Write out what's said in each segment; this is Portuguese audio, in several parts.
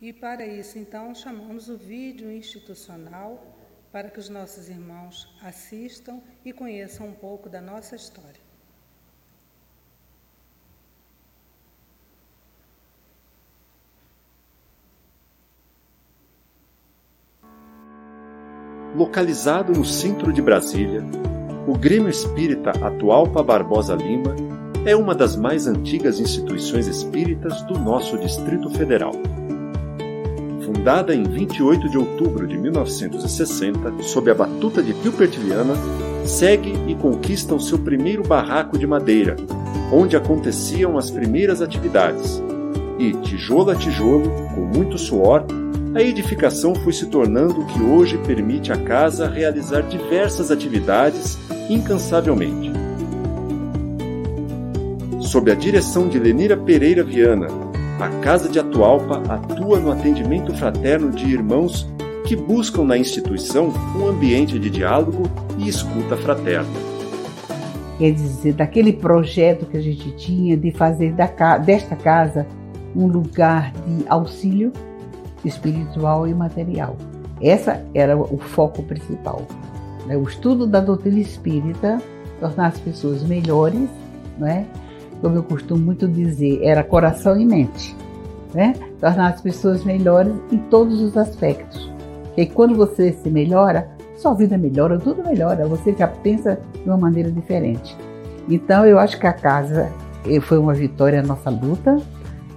E para isso, então, chamamos o vídeo institucional para que os nossos irmãos assistam e conheçam um pouco da nossa história. Localizado no centro de Brasília, o Grêmio Espírita Atualpa Barbosa Lima é uma das mais antigas instituições espíritas do nosso Distrito Federal. Fundada em 28 de outubro de 1960, sob a batuta de Gilbert Viana, segue e conquista o seu primeiro barraco de madeira, onde aconteciam as primeiras atividades. E, tijolo a tijolo, com muito suor, a edificação foi se tornando o que hoje permite à casa realizar diversas atividades incansavelmente. Sob a direção de Lenira Pereira Viana, a Casa de Atualpa atua no atendimento fraterno de irmãos que buscam na instituição um ambiente de diálogo e escuta fraterna. Quer dizer, daquele projeto que a gente tinha de fazer da, desta casa um lugar de auxílio espiritual e material. Essa era o foco principal. Né? O estudo da doutrina espírita, tornar as pessoas melhores, né? Como eu costumo muito dizer, era coração e mente. Né? Tornar as pessoas melhores em todos os aspectos. E quando você se melhora, sua vida melhora, tudo melhora, você já pensa de uma maneira diferente. Então eu acho que a casa eh, foi uma vitória na nossa luta,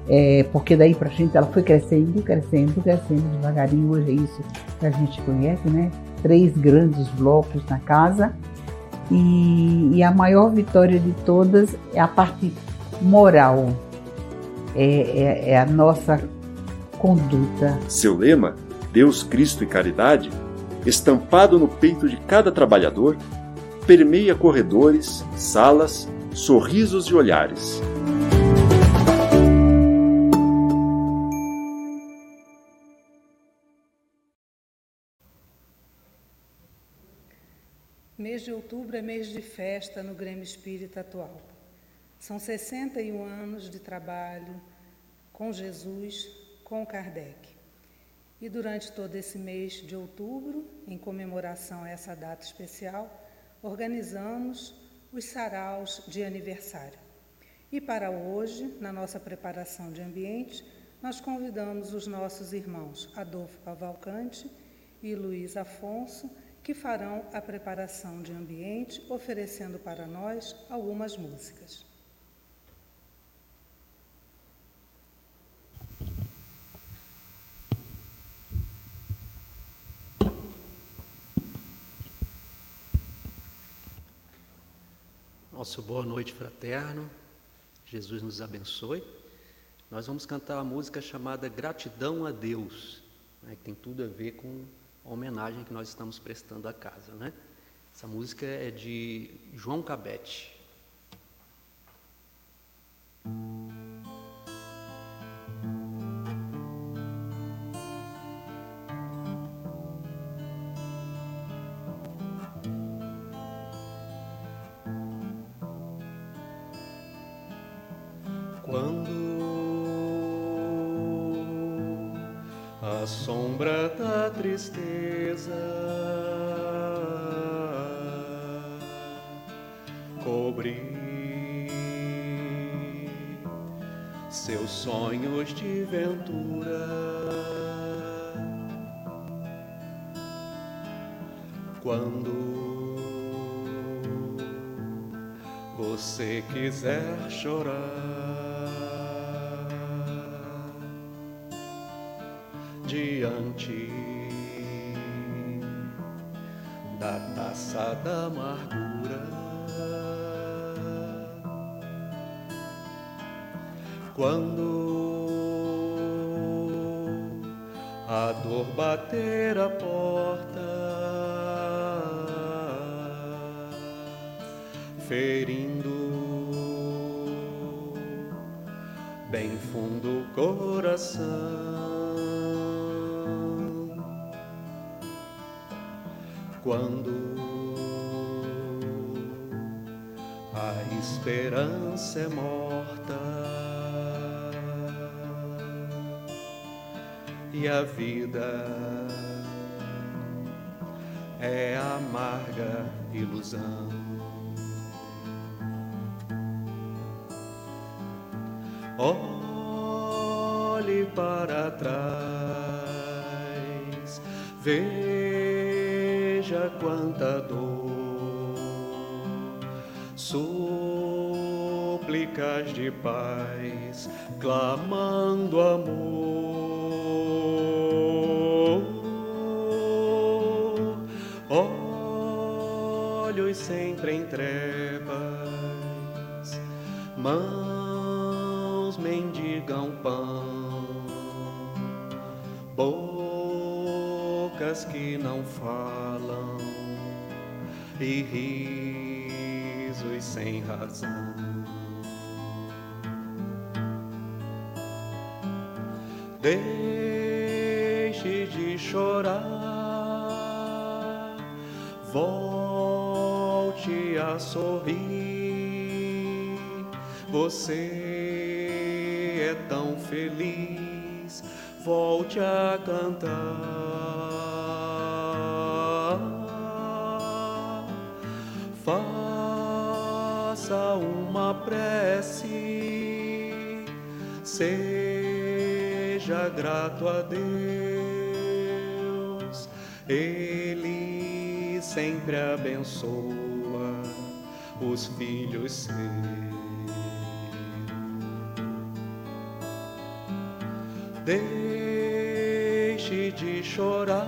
é, porque daí para frente ela foi crescendo, crescendo, crescendo devagarinho. Hoje é isso que a gente conhece, né? Três grandes blocos na casa e, e, a maior vitória de todas é a parte moral, é, é, é a nossa conduta. Seu lema, Deus, Cristo e Caridade, estampado no peito de cada trabalhador, permeia corredores, salas, sorrisos e olhares. Mês de outubro é mês de festa no Grêmio Espírita atual. São 61 anos de trabalho com Jesus, com Kardec. E durante todo esse mês de outubro, em comemoração a essa data especial, organizamos os saraus de aniversário. E para hoje, na nossa preparação de ambiente, nós convidamos os nossos irmãos Adolfo Cavalcante e Luiz Afonso que farão a preparação de ambiente, oferecendo para nós algumas músicas. Nosso boa noite fraterno, Jesus nos abençoe. Nós vamos cantar a música chamada Gratidão a Deus, né, que tem tudo a ver com homenagem que nós estamos prestando à casa. Né? Essa música é de João Cabete. Seus sonhos de ventura. Quando você quiser chorar. diante da taça da amargura. Quando a dor bater a porta, ferindo bem fundo o coração. quando a esperança é morta. E a vida é amarga ilusão. Olhe para trás, veja quanta dor, súplicas de paz, clamando sempre em trevas, mãos mendigam pão, bocas que não falam e risos sem razão. Deixe de chorar, volte a sorrir. Você é tão feliz, volte a cantar. Faça uma prece. Seja grato a Deus, Ele sempre abençoa os filhos seus. Deixe de chorar,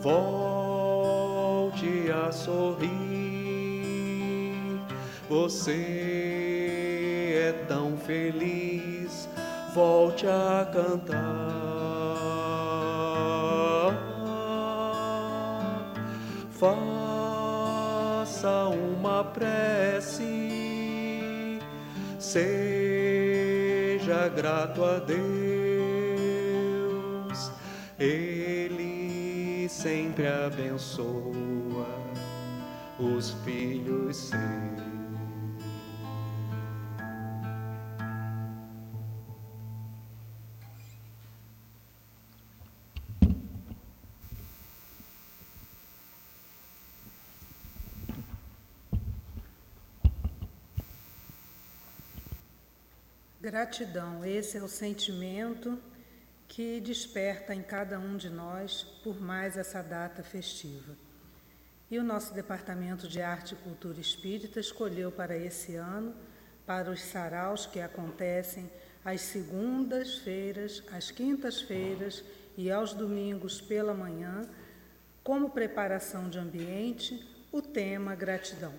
volte a sorrir. Você é tão feliz, volte a cantar. Seja grato a Deus, Ele sempre abençoa os filhos seus. Gratidão, esse é o sentimento que desperta em cada um de nós por mais essa data festiva. E o nosso Departamento de Arte e Cultura Espírita escolheu para esse ano, para os saraus que acontecem às segundas-feiras, às quintas-feiras e aos domingos pela manhã, como preparação de ambiente, o tema gratidão.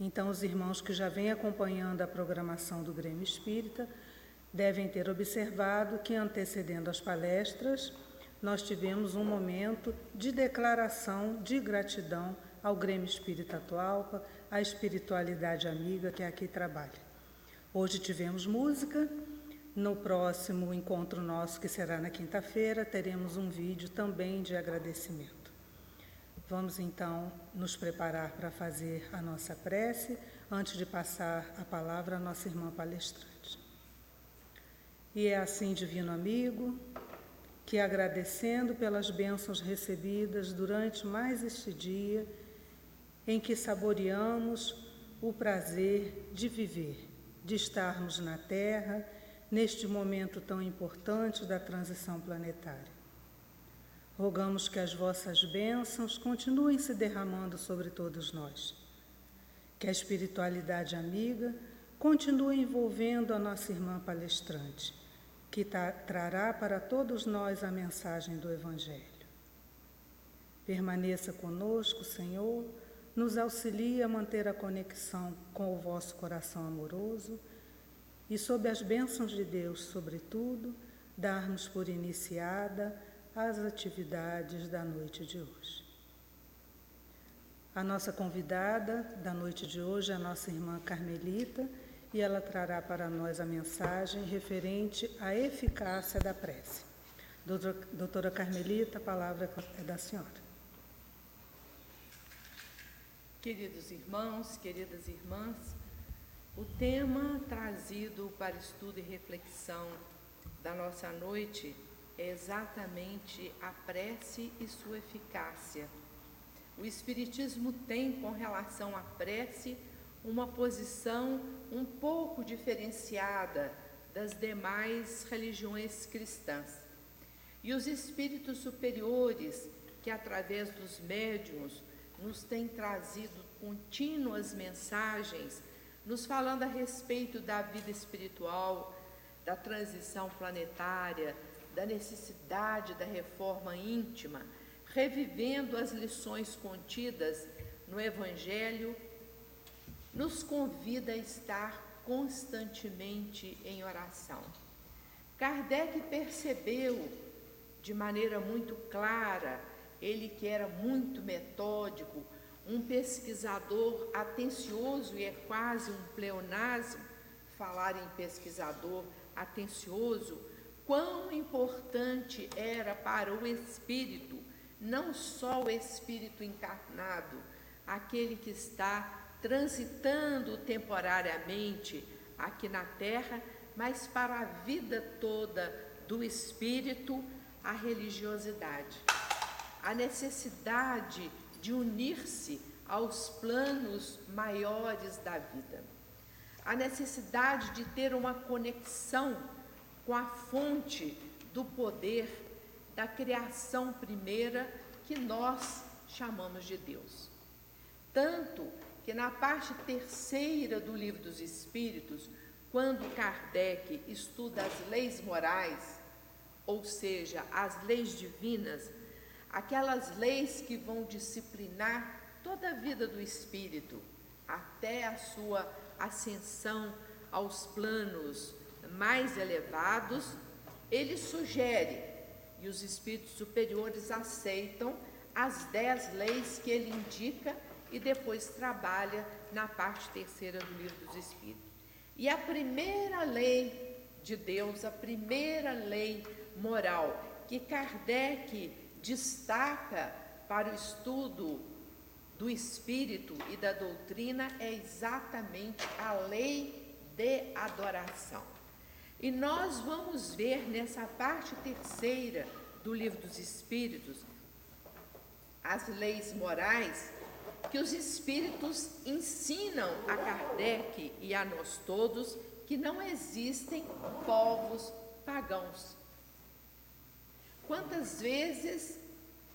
Então, os irmãos que já vêm acompanhando a programação do Grêmio Espírita devem ter observado que, antecedendo as palestras, nós tivemos um momento de declaração de gratidão ao Grêmio Espírita Atualpa, à espiritualidade amiga que aqui trabalha. Hoje tivemos música, no próximo encontro nosso, que será na quinta-feira, teremos um vídeo também de agradecimento. Vamos então nos preparar para fazer a nossa prece antes de passar a palavra à nossa irmã palestrante. E é assim, divino amigo, que agradecendo pelas bênçãos recebidas durante mais este dia, em que saboreamos o prazer de viver, de estarmos na Terra, neste momento tão importante da transição planetária. Rogamos que as vossas bênçãos continuem se derramando sobre todos nós. Que a espiritualidade amiga continue envolvendo a nossa irmã palestrante, que trará para todos nós a mensagem do Evangelho. Permaneça conosco, Senhor, nos auxilie a manter a conexão com o vosso coração amoroso e, sob as bênçãos de Deus, sobretudo, darmos por iniciada as atividades da noite de hoje. A nossa convidada da noite de hoje é a nossa irmã Carmelita e ela trará para nós a mensagem referente à eficácia da prece. Doutora Carmelita, a palavra é da senhora. Queridos irmãos, queridas irmãs, o tema trazido para estudo e reflexão da nossa noite é exatamente a prece e sua eficácia. O Espiritismo tem, com relação à prece, uma posição um pouco diferenciada das demais religiões cristãs. E os espíritos superiores, que através dos médiuns nos têm trazido contínuas mensagens, nos falando a respeito da vida espiritual, da transição planetária, da necessidade da reforma íntima, revivendo as lições contidas no Evangelho, nos convida a estar constantemente em oração. Kardec percebeu de maneira muito clara, ele que era muito metódico, um pesquisador atencioso, e é quase um pleonasmo falar em pesquisador atencioso, quão importante era para o espírito, não só o espírito encarnado, aquele que está transitando temporariamente aqui na terra, mas para a vida toda do espírito, a religiosidade. A necessidade de unir-se aos planos maiores da vida. A necessidade de ter uma conexão com a fonte do poder da criação primeira que nós chamamos de Deus. Tanto que na parte terceira do Livro dos Espíritos, quando Kardec estuda as leis morais, ou seja, as leis divinas, aquelas leis que vão disciplinar toda a vida do espírito, até a sua ascensão aos planos mais elevados, ele sugere, e os espíritos superiores aceitam, as dez leis que ele indica e depois trabalha na parte terceira do livro dos Espíritos. E a primeira lei de Deus, a primeira lei moral que Kardec destaca para o estudo do espírito e da doutrina é exatamente a lei de adoração. E nós vamos ver nessa parte terceira do livro dos Espíritos as leis morais que os Espíritos ensinam a Kardec e a nós todos que não existem povos pagãos. Quantas vezes,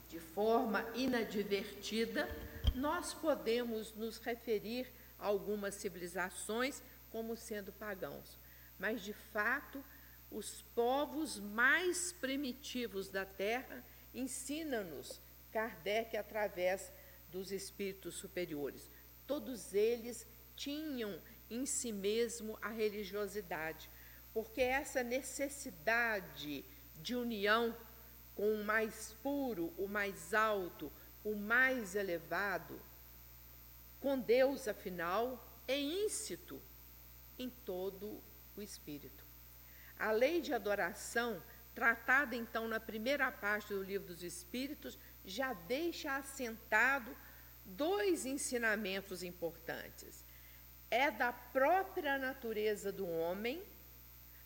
de forma inadvertida, nós podemos nos referir a algumas civilizações como sendo pagãos? Mas de fato, os povos mais primitivos da Terra ensinam-nos Kardec através dos espíritos superiores. Todos eles tinham em si mesmo a religiosidade, porque essa necessidade de união com o mais puro, o mais alto, o mais elevado, com Deus, afinal, é íncito em todo o espírito. A lei de adoração, tratada então na primeira parte do livro dos Espíritos, já deixa assentado dois ensinamentos importantes. É da própria natureza do homem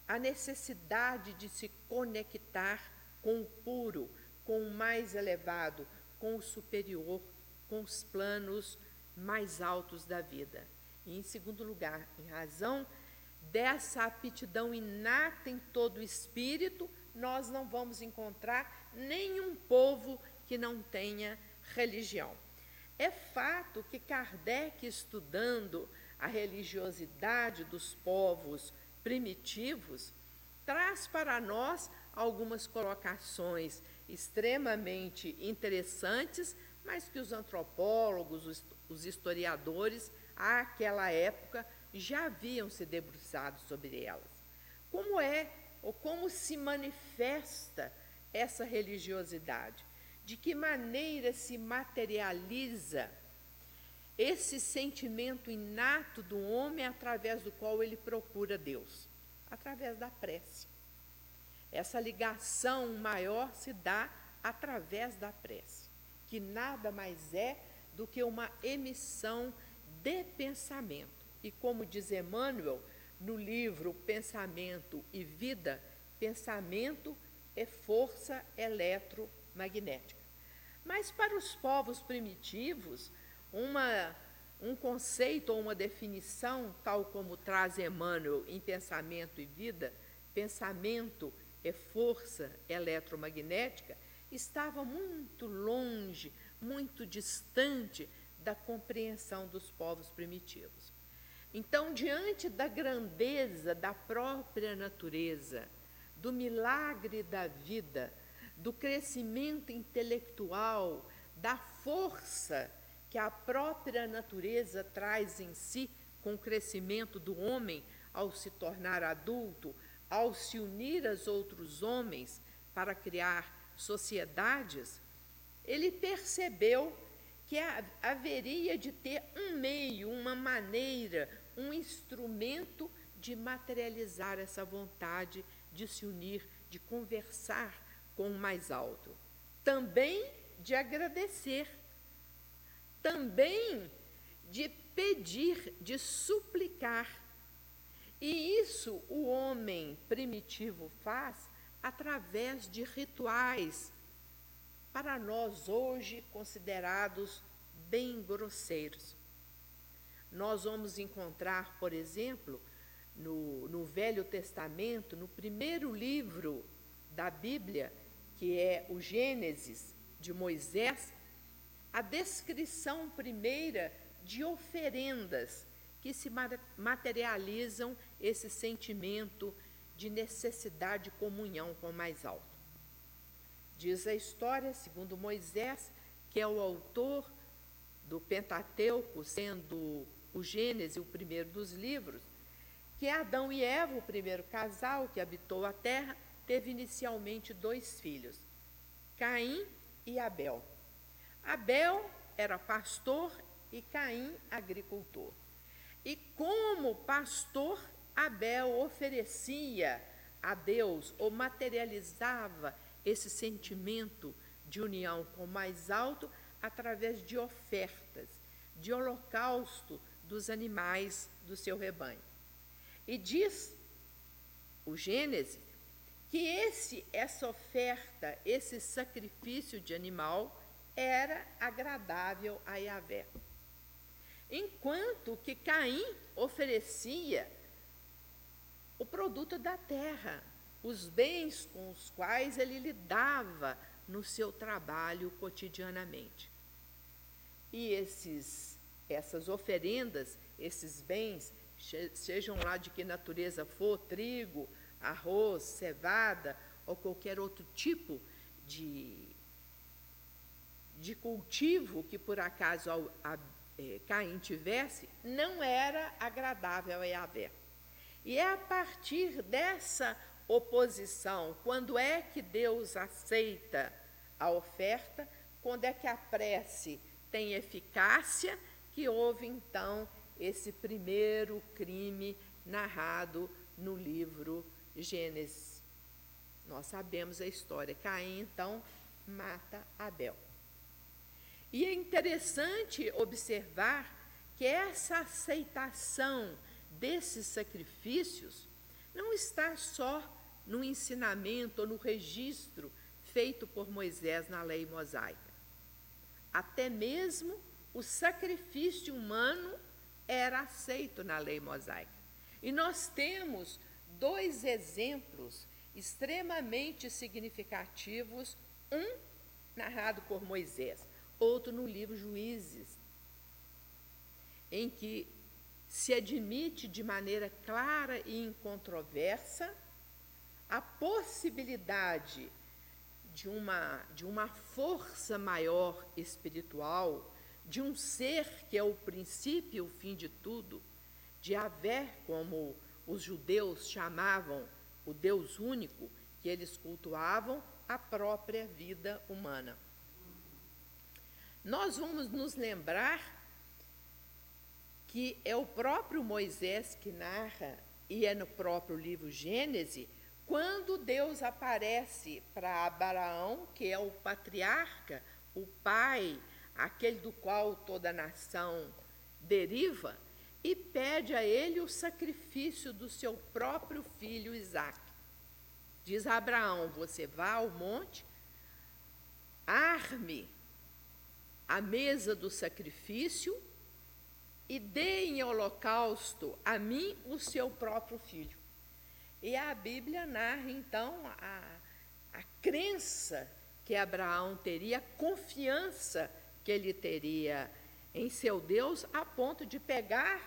a necessidade de se conectar com o puro, com o mais elevado, com o superior, com os planos mais altos da vida. E, em segundo lugar, em razão dessa aptidão inata em todo o espírito, nós não vamos encontrar nenhum povo que não tenha religião. É fato que Kardec, estudando a religiosidade dos povos primitivos, traz para nós algumas colocações extremamente interessantes, mas que os antropólogos, os historiadores, àquela época, já haviam se debruçado sobre elas. Como é ou como se manifesta essa religiosidade? De que maneira se materializa esse sentimento inato do homem através do qual ele procura Deus? Através da prece. Essa ligação maior se dá através da prece, que nada mais é do que uma emissão de pensamento. E como diz Emmanuel no livro Pensamento e Vida, pensamento é força eletromagnética. Mas para os povos primitivos, uma, um conceito ou uma definição, tal como traz Emmanuel em Pensamento e Vida, pensamento é força eletromagnética, estava muito longe, muito distante da compreensão dos povos primitivos. Então, diante da grandeza da própria natureza, do milagre da vida, do crescimento intelectual, da força que a própria natureza traz em si com o crescimento do homem ao se tornar adulto, ao se unir aos outros homens para criar sociedades, ele percebeu que haveria de ter um meio, uma maneira, um instrumento de materializar essa vontade de se unir, de conversar com o mais alto. Também de agradecer, também de pedir, de suplicar. E isso o homem primitivo faz através de rituais, para nós hoje considerados bem grosseiros. Nós vamos encontrar, por exemplo, no, no Velho Testamento, no primeiro livro da Bíblia, que é o Gênesis de Moisés, a descrição primeira de oferendas que se materializam esse sentimento de necessidade de comunhão com o mais alto. Diz a história, segundo Moisés, que é o autor do Pentateuco, sendo o Gênesis o primeiro dos livros, que Adão e Eva, o primeiro casal que habitou a terra, teve inicialmente dois filhos, Caim e Abel. Abel era pastor e Caim agricultor. E como pastor, Abel oferecia a Deus ou materializava esse sentimento de união com o mais alto através de ofertas, de holocausto dos animais do seu rebanho. E diz o Gênesis que esse essa oferta, esse sacrifício de animal era agradável a Yahvé. Enquanto que Caim oferecia o produto da terra, os bens com os quais ele lidava no seu trabalho cotidianamente. E esses, essas oferendas, esses bens, sejam lá de que natureza for, trigo, arroz, cevada ou qualquer outro tipo de, de cultivo que por acaso a, a, é, Caim tivesse, não era agradável a Yahvé. E é a partir dessa oposição, quando é que Deus aceita a oferta, quando é que a prece tem eficácia, que houve então esse primeiro crime narrado no livro Gênesis. Nós sabemos a história. Caim então mata Abel. E é interessante observar que essa aceitação desses sacrifícios não está só no ensinamento ou no registro feito por Moisés na lei mosaica. Até mesmo o sacrifício humano era aceito na lei mosaica. E nós temos dois exemplos extremamente significativos, um narrado por Moisés, outro no livro Juízes, em que se admite de maneira clara e incontroversa a possibilidade de uma, de uma força maior espiritual, de um ser que é o princípio e o fim de tudo, de haver, como os judeus chamavam o Deus único, que eles cultuavam a própria vida humana. Nós vamos nos lembrar que é o próprio Moisés que narra, e é no próprio livro Gênesis, quando Deus aparece para Abraão, que é o patriarca, o pai, aquele do qual toda a nação deriva, e pede a ele o sacrifício do seu próprio filho Isaque. Diz a Abraão: Você vá ao monte, arme a mesa do sacrifício e dê em holocausto a mim o seu próprio filho. E a Bíblia narra então a, a crença que Abraão teria, a confiança que ele teria em seu Deus, a ponto de pegar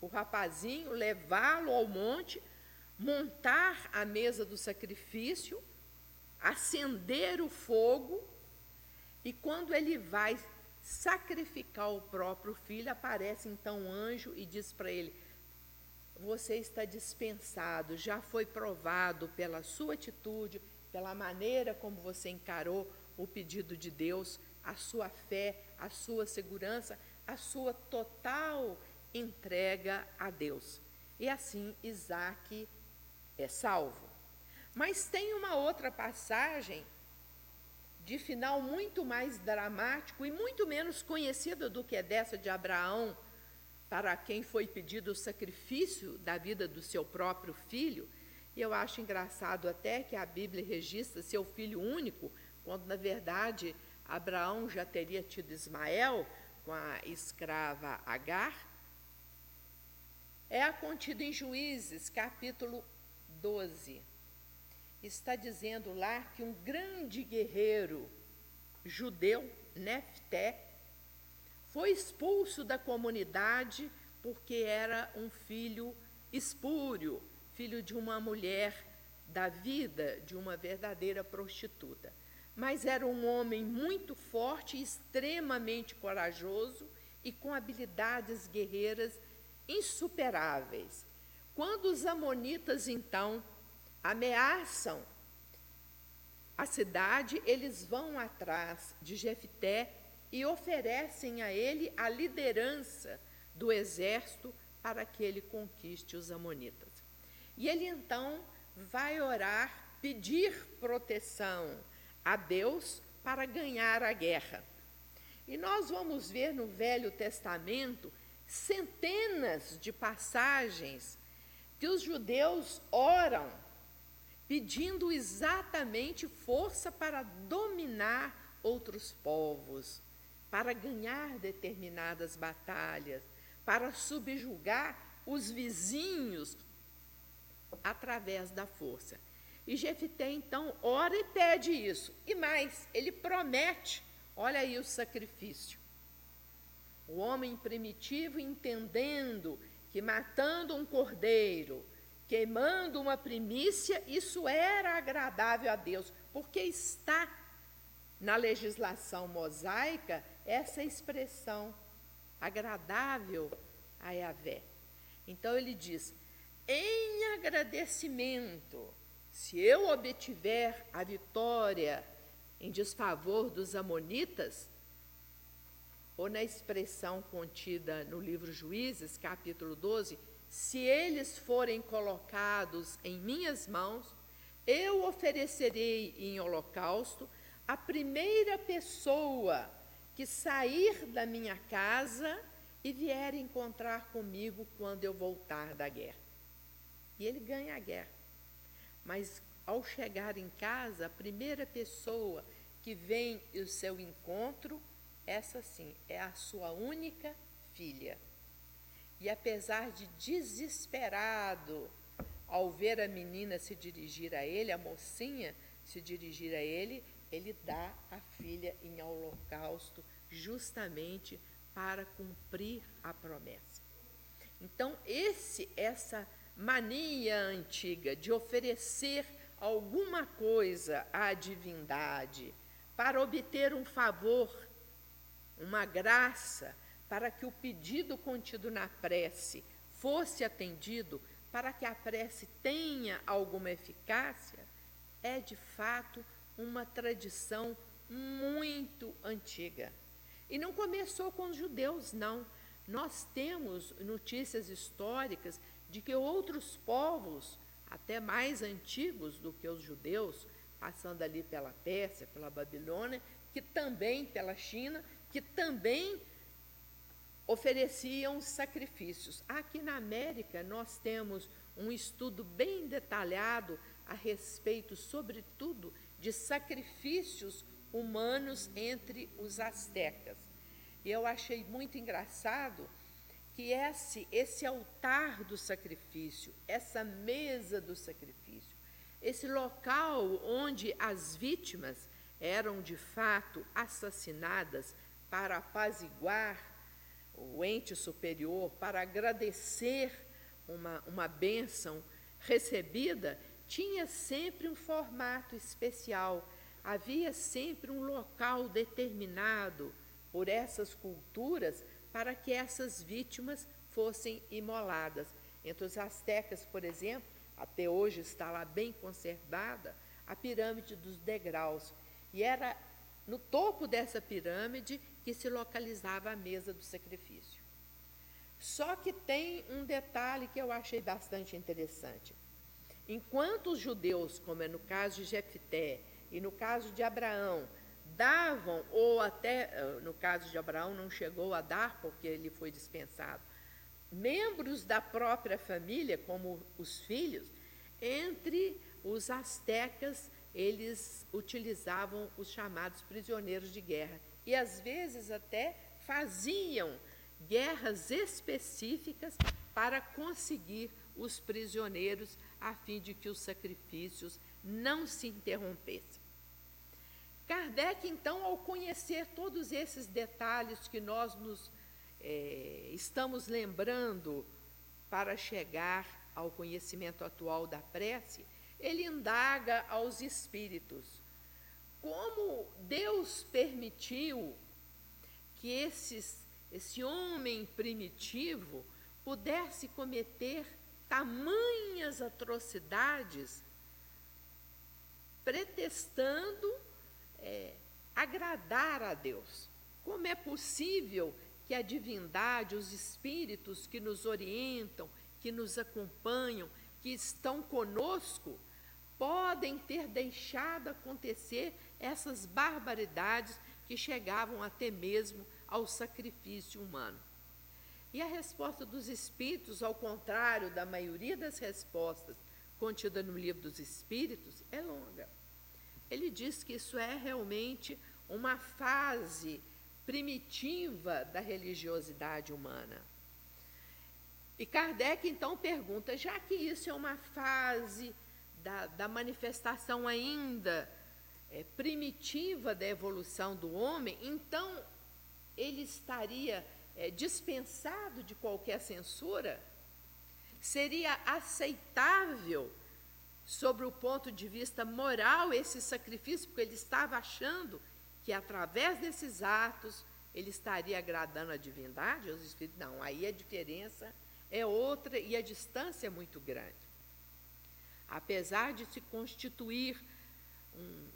o rapazinho, levá-lo ao monte, montar a mesa do sacrifício, acender o fogo, e quando ele vai sacrificar o próprio filho, aparece então um anjo e diz para ele: Você está dispensado, já foi provado pela sua atitude, pela maneira como você encarou o pedido de Deus, a sua fé, a sua segurança, a sua total entrega a Deus. E assim Isaac é salvo. Mas tem uma outra passagem de final muito mais dramático e muito menos conhecida do que é dessa de Abraão, para quem foi pedido o sacrifício da vida do seu próprio filho. E eu acho engraçado até que a Bíblia registra seu filho único, quando na verdade Abraão já teria tido Ismael com a escrava Agar. É a em Juízes, capítulo 12 está dizendo lá que um grande guerreiro judeu, Nefté, foi expulso da comunidade porque era um filho espúrio, filho de uma mulher da vida de uma verdadeira prostituta. Mas era um homem muito forte, extremamente corajoso e com habilidades guerreiras insuperáveis. Quando os amonitas então ameaçam a cidade, eles vão atrás de Jefté e oferecem a ele a liderança do exército para que ele conquiste os amonitas. E ele então vai orar, pedir proteção a Deus para ganhar a guerra. E nós vamos ver no Velho Testamento centenas de passagens que os judeus oram pedindo exatamente força para dominar outros povos, para ganhar determinadas batalhas, para subjugar os vizinhos através da força. E Jefité então ora e pede isso. E mais, ele promete, olha aí o sacrifício. O homem primitivo entendendo que matando um cordeiro, queimando uma primícia, isso era agradável a Deus, porque está na legislação mosaica essa expressão agradável a Yahvé. Então ele diz: em agradecimento, se eu obtiver a vitória em desfavor dos Amonitas, ou na expressão contida no livro Juízes, capítulo 12, se eles forem colocados em minhas mãos, eu oferecerei em holocausto a primeira pessoa que sair da minha casa e vier encontrar comigo quando eu voltar da guerra. E ele ganha a guerra. Mas ao chegar em casa, a primeira pessoa que vem ao seu encontro, essa sim, é a sua única filha. E apesar de desesperado ao ver a menina se dirigir a ele, a mocinha se dirigir a ele, ele dá a filha em holocausto justamente para cumprir a promessa. Então, esse essa mania antiga de oferecer alguma coisa à divindade para obter um favor, uma graça, para que o pedido contido na prece fosse atendido, para que a prece tenha alguma eficácia, é de fato uma tradição muito antiga. E não começou com os judeus, não. Nós temos notícias históricas de que outros povos, até mais antigos do que os judeus, passando ali pela Pérsia, pela Babilônia, que também pela China, que também ofereciam sacrifícios. Aqui na América, nós temos um estudo bem detalhado a respeito, sobretudo, de sacrifícios humanos entre os astecas. E eu achei muito engraçado que esse, esse altar do sacrifício, essa mesa do sacrifício, esse local onde as vítimas eram de fato assassinadas para apaziguar o ente superior, para agradecer uma, uma bênção recebida, tinha sempre um formato especial, havia sempre um local determinado por essas culturas para que essas vítimas fossem imoladas. Entre os astecas, por exemplo, até hoje está lá bem conservada, a pirâmide dos degraus. E era no topo dessa pirâmide que se localizava a mesa do sacrifício. Só que tem um detalhe que eu achei bastante interessante. Enquanto os judeus, como é no caso de Jefté e no caso de Abraão, davam, ou até eh, no caso de Abraão não chegou a dar porque ele foi dispensado, membros da própria família, como os filhos, entre os astecas eles utilizavam os chamados prisioneiros de guerra. E às vezes até faziam guerras específicas para conseguir os prisioneiros a fim de que os sacrifícios não se interrompessem. Kardec, então, ao conhecer todos esses detalhes que nós nos é, estamos lembrando para chegar ao conhecimento atual da prece, ele indaga aos espíritos como Deus permitiu que esses, esse homem primitivo pudesse cometer tamanhas atrocidades, pretextando é, agradar a Deus. Como é possível que a divindade, os espíritos que nos orientam, que nos acompanham, que estão conosco, podem ter deixado acontecer essas barbaridades que chegavam até mesmo ao sacrifício humano. E a resposta dos Espíritos, ao contrário da maioria das respostas contidas no livro dos Espíritos, é longa. Ele diz que isso é realmente uma fase primitiva da religiosidade humana. E Kardec então pergunta: já que isso é uma fase da, da manifestação ainda é, primitiva da evolução do homem, então ele estaria é, dispensado de qualquer censura? Seria aceitável, sobre o ponto de vista moral, esse sacrifício, porque ele estava achando que através desses atos ele estaria agradando a divindade, os espíritos. Não, aí a diferença é outra e a distância é muito grande. Apesar de se constituir um,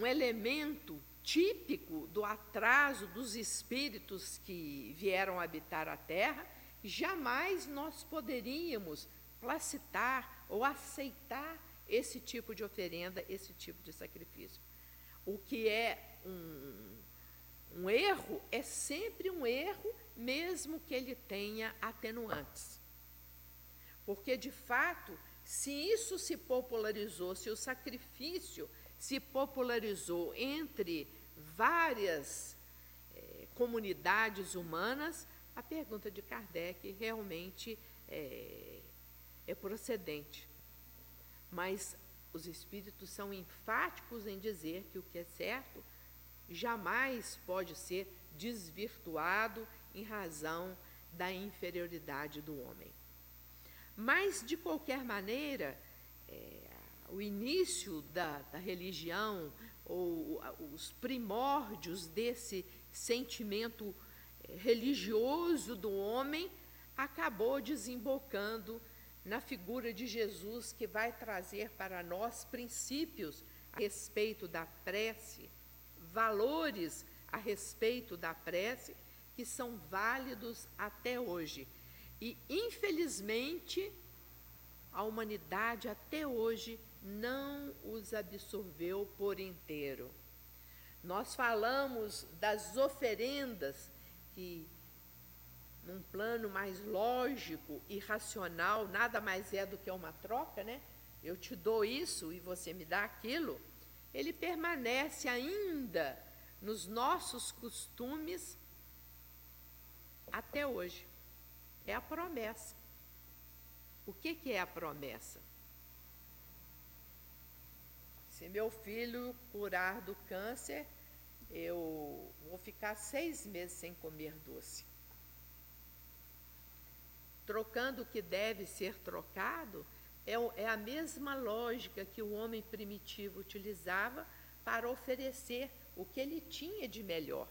um elemento típico do atraso dos espíritos que vieram habitar a Terra, jamais nós poderíamos placitar ou aceitar esse tipo de oferenda, esse tipo de sacrifício. O que é um, um erro é sempre um erro, mesmo que ele tenha atenuantes. Porque, de fato, se isso se popularizou, se o sacrifício se popularizou entre várias é, comunidades humanas, a pergunta de Kardec realmente é, é procedente. Mas os espíritos são enfáticos em dizer que o que é certo jamais pode ser desvirtuado em razão da inferioridade do homem. Mas, de qualquer maneira, é, o início da, da religião, ou os primórdios desse sentimento eh, religioso do homem, acabou desembocando na figura de Jesus, que vai trazer para nós princípios a respeito da prece, valores a respeito da prece, que são válidos até hoje. E, infelizmente, a humanidade até hoje não os absorveu por inteiro. Nós falamos das oferendas que, num plano mais lógico e racional, nada mais é do que uma troca, né? eu te dou isso e você me dá aquilo, ele permanece ainda nos nossos costumes até hoje. É a promessa. O que, que é a promessa? Se meu filho curar do câncer, eu vou ficar seis meses sem comer doce. Trocando o que deve ser trocado, é, é a mesma lógica que o homem primitivo utilizava para oferecer o que ele tinha de melhor.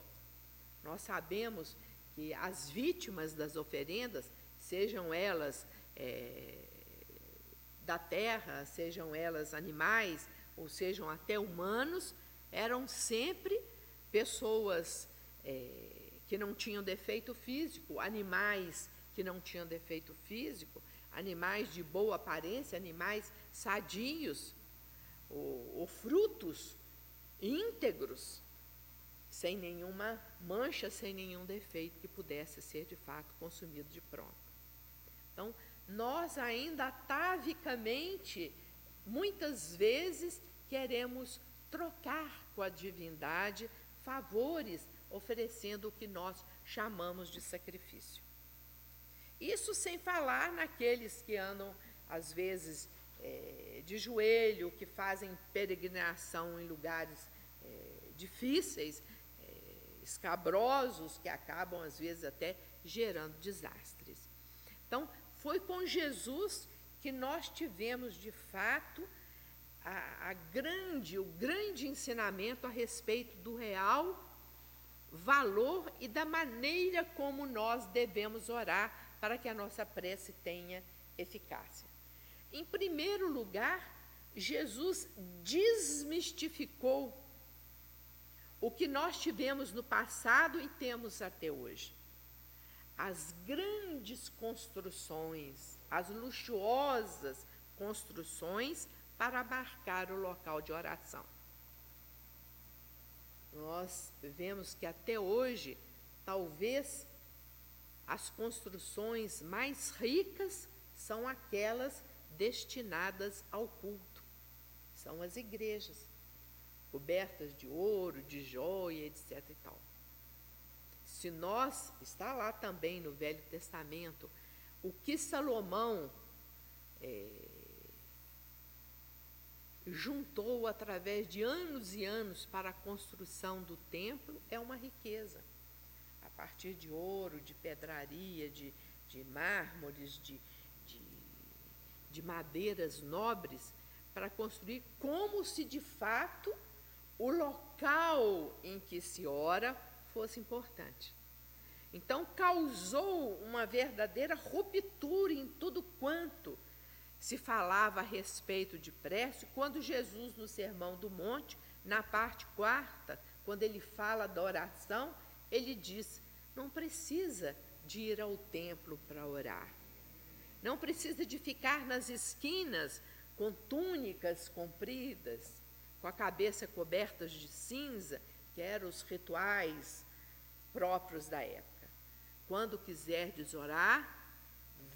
Nós sabemos que as vítimas das oferendas, sejam elas é, da terra, sejam elas animais, ou sejam até humanos, eram sempre pessoas é, que não tinham defeito físico, animais que não tinham defeito físico, animais de boa aparência, animais sadios, ou, ou frutos íntegros, sem nenhuma mancha, sem nenhum defeito que pudesse ser de fato consumido de pronto. Então, nós ainda atavicamente, muitas vezes, queremos trocar com a divindade favores, oferecendo o que nós chamamos de sacrifício. Isso sem falar naqueles que andam, às vezes, é, de joelho, que fazem peregrinação em lugares é, difíceis, é, escabrosos, que acabam, às vezes, até gerando desastres. Então, foi com Jesus que nós tivemos, de fato, a, a grande, o grande ensinamento a respeito do real valor e da maneira como nós devemos orar para que a nossa prece tenha eficácia. Em primeiro lugar, Jesus desmistificou o que nós tivemos no passado e temos até hoje. As grandes construções, as luxuosas construções para marcar o local de oração. Nós vemos que até hoje, talvez as construções mais ricas são aquelas destinadas ao culto. São as igrejas, cobertas de ouro, de joia, etc. E tal. Se nós, está lá também no Velho Testamento, o que Salomão é, juntou através de anos e anos para a construção do templo é uma riqueza. A partir de ouro, de pedraria, de, de mármores, de, de, de madeiras nobres, para construir como se de fato o local em que se ora fosse importante. Então, causou uma verdadeira ruptura em tudo quanto se falava a respeito de prece, quando Jesus, no Sermão do Monte, na parte quarta, quando ele fala da oração, ele diz: não precisa de ir ao templo para orar. Não precisa de ficar nas esquinas com túnicas compridas, com a cabeça cobertas de cinza, que eram os rituais próprios da época. Quando quiserdes orar,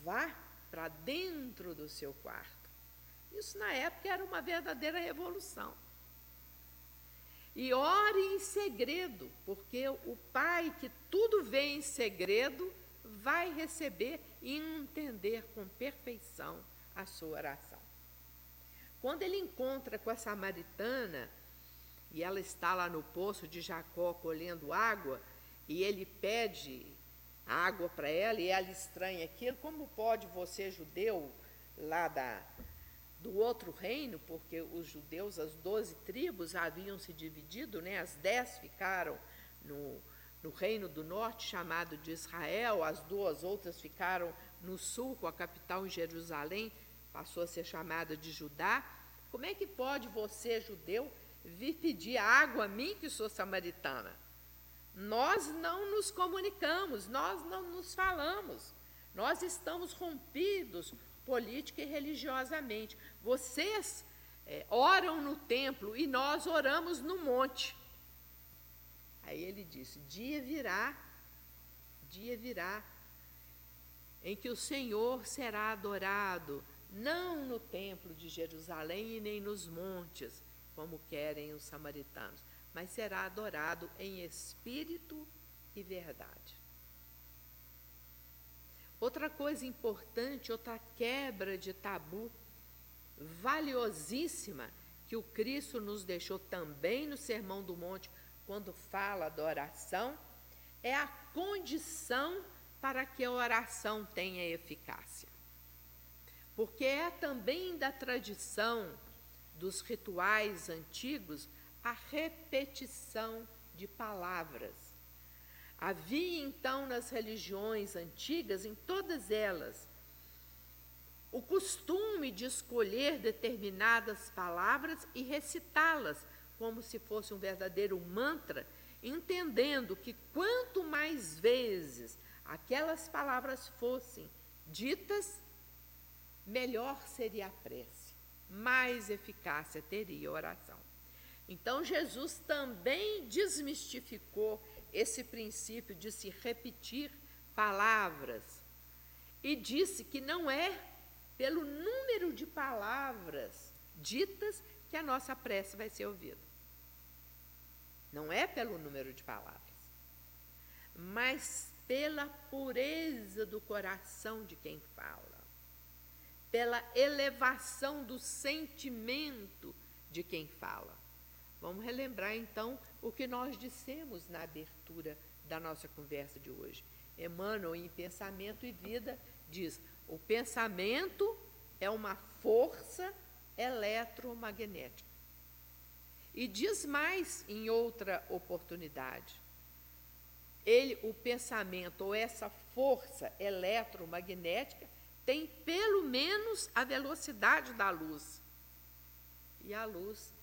vá para dentro do seu quarto. Isso na época era uma verdadeira revolução. E ore em segredo, porque o pai que tudo vê em segredo vai receber e entender com perfeição a sua oração. Quando ele encontra com a samaritana, e ela está lá no poço de Jacó colhendo água, e ele pede água para ela e ela estranha aquilo. Como pode você, judeu, lá da, do outro reino, porque os judeus, as doze tribos, haviam se dividido, né? as dez ficaram no, no reino do norte, chamado de Israel, as duas outras ficaram no sul, com a capital em Jerusalém, passou a ser chamada de Judá. Como é que pode você, judeu, vir pedir água a mim, que sou samaritana? Nós não nos comunicamos, nós não nos falamos. Nós estamos rompidos política e religiosamente. Vocês é, oram no templo e nós oramos no monte. Aí ele disse: dia virá, dia virá, em que o Senhor será adorado não no templo de Jerusalém e nem nos montes, como querem os samaritanos, mas será adorado em espírito e verdade. Outra coisa importante, outra quebra de tabu valiosíssima que o Cristo nos deixou também no Sermão do Monte, quando fala da oração, é a condição para que a oração tenha eficácia. Porque é também da tradição dos rituais antigos a repetição de palavras. Havia então nas religiões antigas, em todas elas, o costume de escolher determinadas palavras e recitá-las como se fosse um verdadeiro mantra, entendendo que quanto mais vezes aquelas palavras fossem ditas, melhor seria a prece, mais eficácia teria a oração. Então, Jesus também desmistificou esse princípio de se repetir palavras e disse que não é pelo número de palavras ditas que a nossa prece vai ser ouvida. Não é pelo número de palavras, mas pela pureza do coração de quem fala, pela elevação do sentimento de quem fala. Vamos relembrar então o que nós dissemos na abertura da nossa conversa de hoje. Emmanuel, em Pensamento e Vida, diz: o pensamento é uma força eletromagnética. E diz mais em outra oportunidade. Ele, o pensamento ou essa força eletromagnética tem pelo menos a velocidade da luz. E a luz,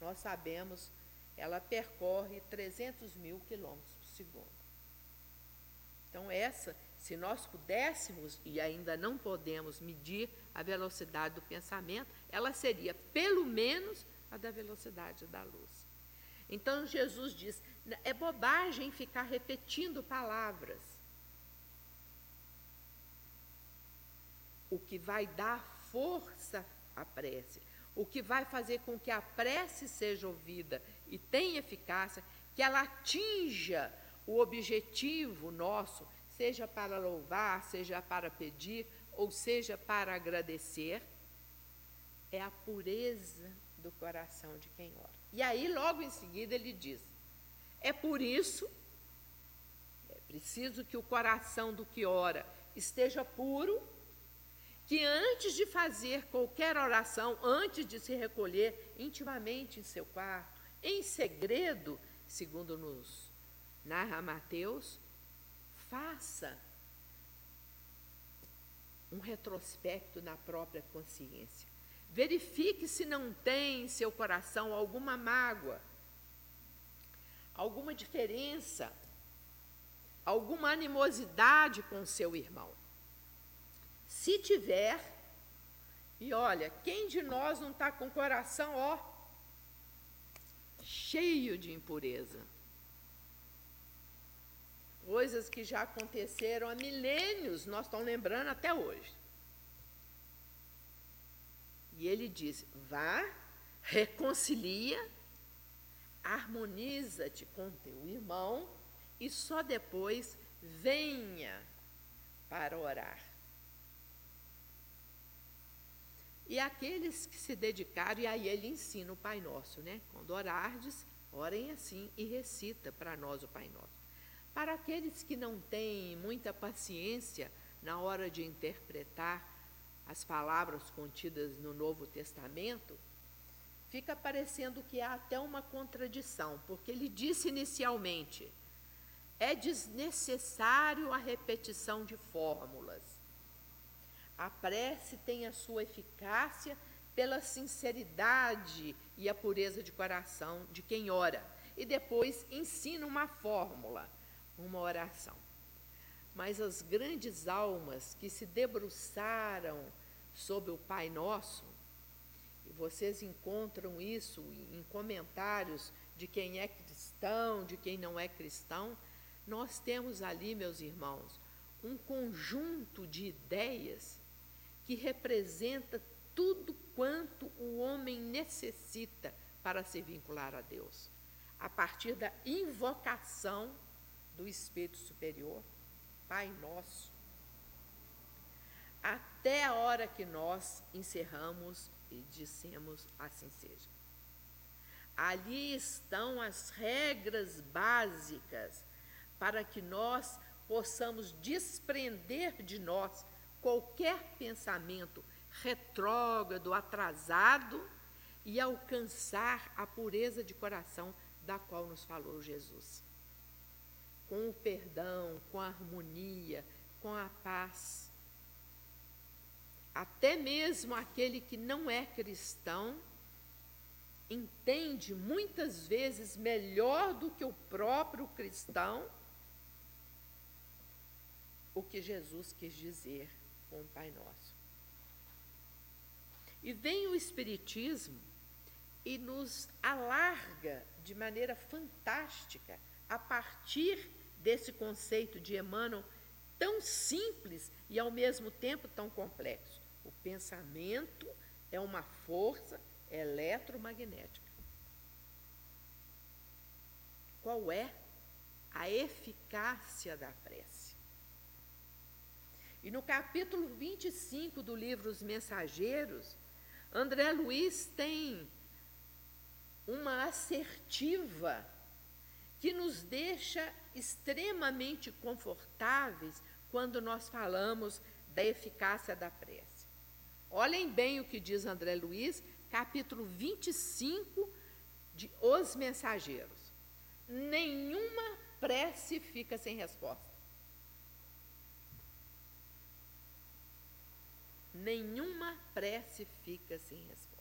nós sabemos, ela percorre 300 mil quilômetros por segundo. Então, essa, se nós pudéssemos, e ainda não podemos medir a velocidade do pensamento, ela seria pelo menos a da velocidade da luz. Então Jesus diz: é bobagem ficar repetindo palavras. O que vai dar força à prece, o que vai fazer com que a prece seja ouvida e tenha eficácia, que ela atinja o objetivo nosso, seja para louvar, seja para pedir, ou seja para agradecer, é a pureza do coração de quem ora. E aí, logo em seguida, ele diz: é por isso, é preciso que o coração do que ora esteja puro, que antes de fazer qualquer oração, antes de se recolher intimamente em seu quarto, em segredo, segundo nos narra Mateus, faça um retrospecto na própria consciência. Verifique se não tem em seu coração alguma mágoa, alguma diferença, alguma animosidade com seu irmão. Se tiver, e olha, quem de nós não está com o coração, ó, cheio de impureza? Coisas que já aconteceram há milênios, nós estamos lembrando até hoje. E ele diz: vá, reconcilia, harmoniza-te com teu irmão e só depois venha para orar. E aqueles que se dedicaram, e aí ele ensina o Pai Nosso, né? Quando orardes, orem assim e recita para nós o Pai Nosso. Para aqueles que não têm muita paciência na hora de interpretar as palavras contidas no Novo Testamento, fica parecendo que há até uma contradição, porque ele disse inicialmente: é desnecessário a repetição de fórmulas. A prece tem a sua eficácia pela sinceridade e a pureza de coração de quem ora. E depois ensina uma fórmula, uma oração mas as grandes almas que se debruçaram sobre o Pai Nosso, e vocês encontram isso em comentários de quem é cristão, de quem não é cristão, nós temos ali, meus irmãos, um conjunto de ideias que representa tudo quanto o homem necessita para se vincular a Deus, a partir da invocação do Espírito Superior, Pai Nosso, até a hora que nós encerramos e dissemos assim seja. Ali estão as regras básicas para que nós possamos desprender de nós qualquer pensamento retrógrado, atrasado e alcançar a pureza de coração da qual nos falou Jesus. Com o perdão, com a harmonia, com a paz. Até mesmo aquele que não é cristão entende muitas vezes melhor do que o próprio cristão o que Jesus quis dizer com o Pai Nosso. E vem o Espiritismo e nos alarga de maneira fantástica a partir desse conceito de Emmanuel tão simples e ao mesmo tempo tão complexo. O pensamento é uma força eletromagnética. Qual é a eficácia da prece? E no capítulo 25 do livro Os Mensageiros, André Luiz tem uma assertiva que nos deixa extremamente confortáveis quando nós falamos da eficácia da prece. Olhem bem o que diz André Luiz, capítulo 25 de Os Mensageiros. Nenhuma prece fica sem resposta. Nenhuma prece fica sem resposta.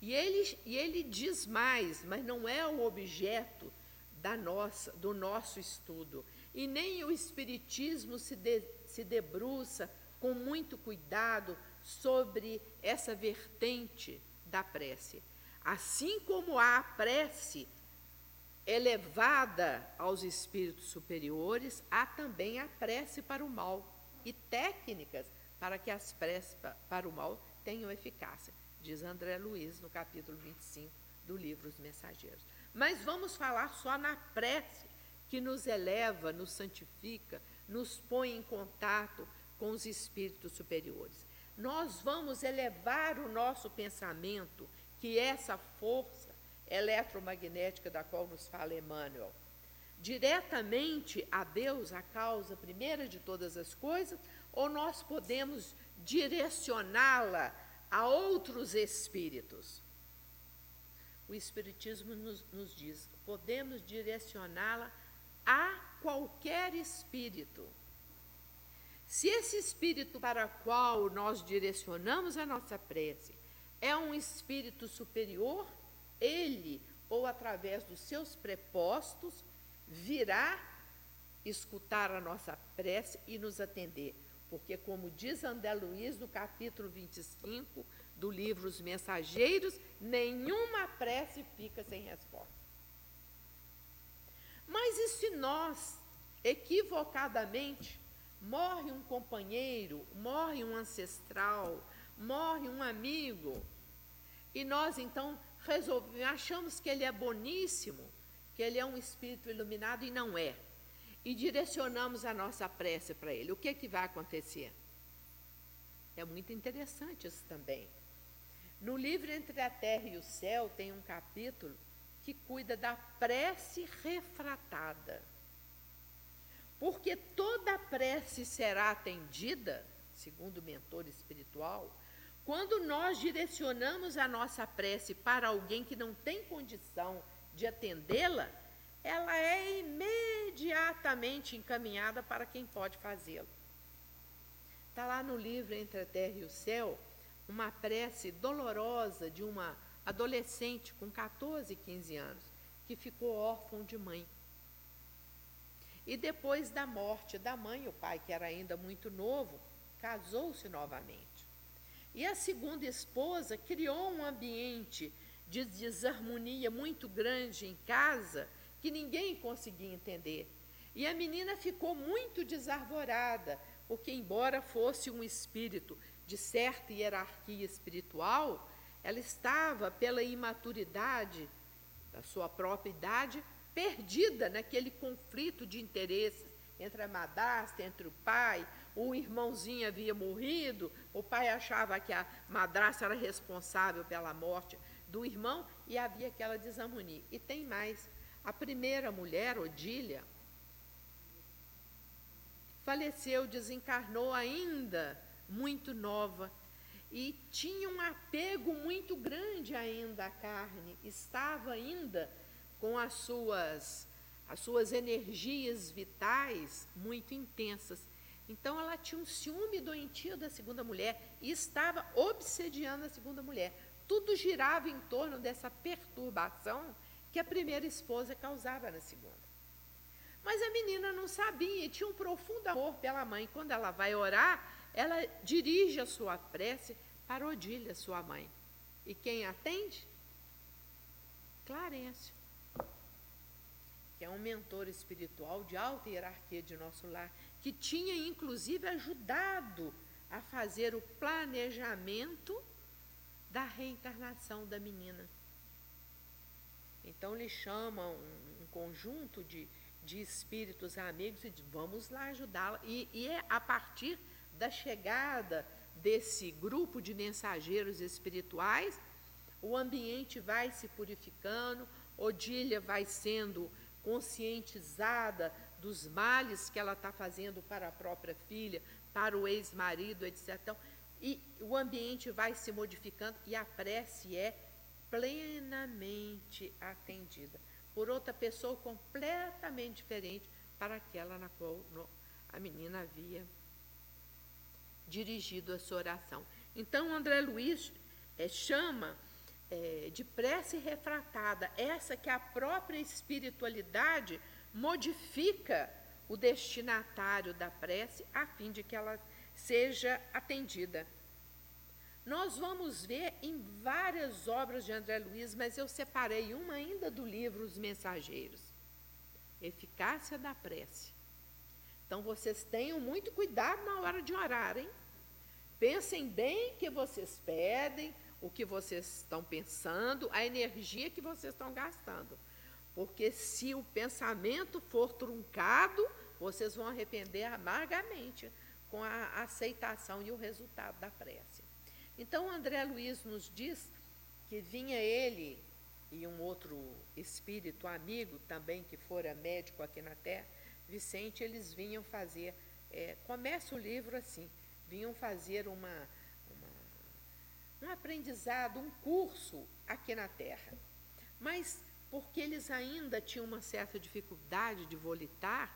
E ele, e ele diz mais, mas não é o objeto da nossa, do nosso estudo. E nem o Espiritismo se, de, se debruça com muito cuidado sobre essa vertente da prece. Assim como há a prece elevada aos espíritos superiores, há também a prece para o mal e técnicas para que as preces para o mal tenham eficácia, diz André Luiz no capítulo 25 do livro Os Mensageiros. Mas vamos falar só na prece que nos eleva, nos santifica, nos põe em contato com os espíritos superiores. Nós vamos elevar o nosso pensamento, que é essa força eletromagnética da qual nos fala Emmanuel, diretamente a Deus, a causa primeira de todas as coisas, ou nós podemos direcioná-la a outros espíritos? O Espiritismo nos, nos diz: podemos direcioná-la a qualquer espírito. Se esse espírito para qual nós direcionamos a nossa prece é um espírito superior, ele, ou através dos seus prepostos, virá escutar a nossa prece e nos atender. Porque, como diz André Luiz no capítulo 25 do livro Os Mensageiros, nenhuma prece fica sem resposta. Mas e se nós, equivocadamente, morre um companheiro, morre um ancestral, morre um amigo, e nós então resolvemos, achamos que ele é boníssimo, que ele é um espírito iluminado e não é e direcionamos a nossa prece para Ele, o que, é que vai acontecer? É muito interessante isso também. No livro Entre a Terra e o Céu tem um capítulo que cuida da prece refratada. Porque toda prece será atendida, segundo o mentor espiritual, quando nós direcionamos a nossa prece para alguém que não tem condição de atendê-la, ela é imediatamente encaminhada para quem pode fazê-lo. Está lá no livro Entre a Terra e o Céu uma prece dolorosa de uma adolescente com 14, 15 anos, que ficou órfão de mãe. E depois da morte da mãe, o pai, que era ainda muito novo, casou-se novamente. E a segunda esposa criou um ambiente de desarmonia muito grande em casa que ninguém conseguia entender. E a menina ficou muito desarvorada, porque, embora fosse um espírito de certa hierarquia espiritual, ela estava, pela imaturidade da sua própria idade, perdida naquele conflito de interesses entre a madrasta, entre o pai, o irmãozinho havia morrido, o pai achava que a madrasta era responsável pela morte do irmão e havia aquela desarmonia. E tem mais, a primeira mulher, Odília, faleceu, desencarnou ainda muito nova e tinha um apego muito grande ainda à carne, estava ainda com as suas as suas energias vitais muito intensas. Então ela tinha um ciúme doentio da segunda mulher e estava obsediando a segunda mulher. Tudo girava em torno dessa perturbação que a primeira esposa causava na segunda. Mas a menina não sabia e tinha um profundo amor pela mãe. Quando ela vai orar, ela dirige a sua prece para Odília, sua mãe. E quem atende? Clarencio, que é um mentor espiritual de alta hierarquia de nosso lar, que tinha inclusive ajudado a fazer o planejamento da reencarnação da menina. Então lhe chama um, um conjunto de, de espíritos amigos e diz, vamos lá ajudá-la. E, e é a partir da chegada desse grupo de mensageiros espirituais, o ambiente vai se purificando, Odília vai sendo conscientizada dos males que ela está fazendo para a própria filha, para o ex-marido, etc. Então, e o ambiente vai se modificando e a prece é plenamente atendida por outra pessoa completamente diferente para aquela na qual a menina havia dirigido a sua oração. Então, André Luiz é, chama é, de prece refratada, essa que a própria espiritualidade modifica o destinatário da prece a fim de que ela seja atendida. Nós vamos ver em várias obras de André Luiz, mas eu separei uma ainda do livro Os Mensageiros. Eficácia da prece. Então vocês tenham muito cuidado na hora de orar, hein? Pensem bem o que vocês pedem, o que vocês estão pensando, a energia que vocês estão gastando. Porque se o pensamento for truncado, vocês vão arrepender amargamente com a aceitação e o resultado da prece. Então, André Luiz nos diz que vinha ele e um outro espírito amigo também que fora médico aqui na Terra, Vicente, eles vinham fazer, é, começa o livro assim, vinham fazer uma, uma, um aprendizado, um curso aqui na Terra. Mas porque eles ainda tinham uma certa dificuldade de volitar,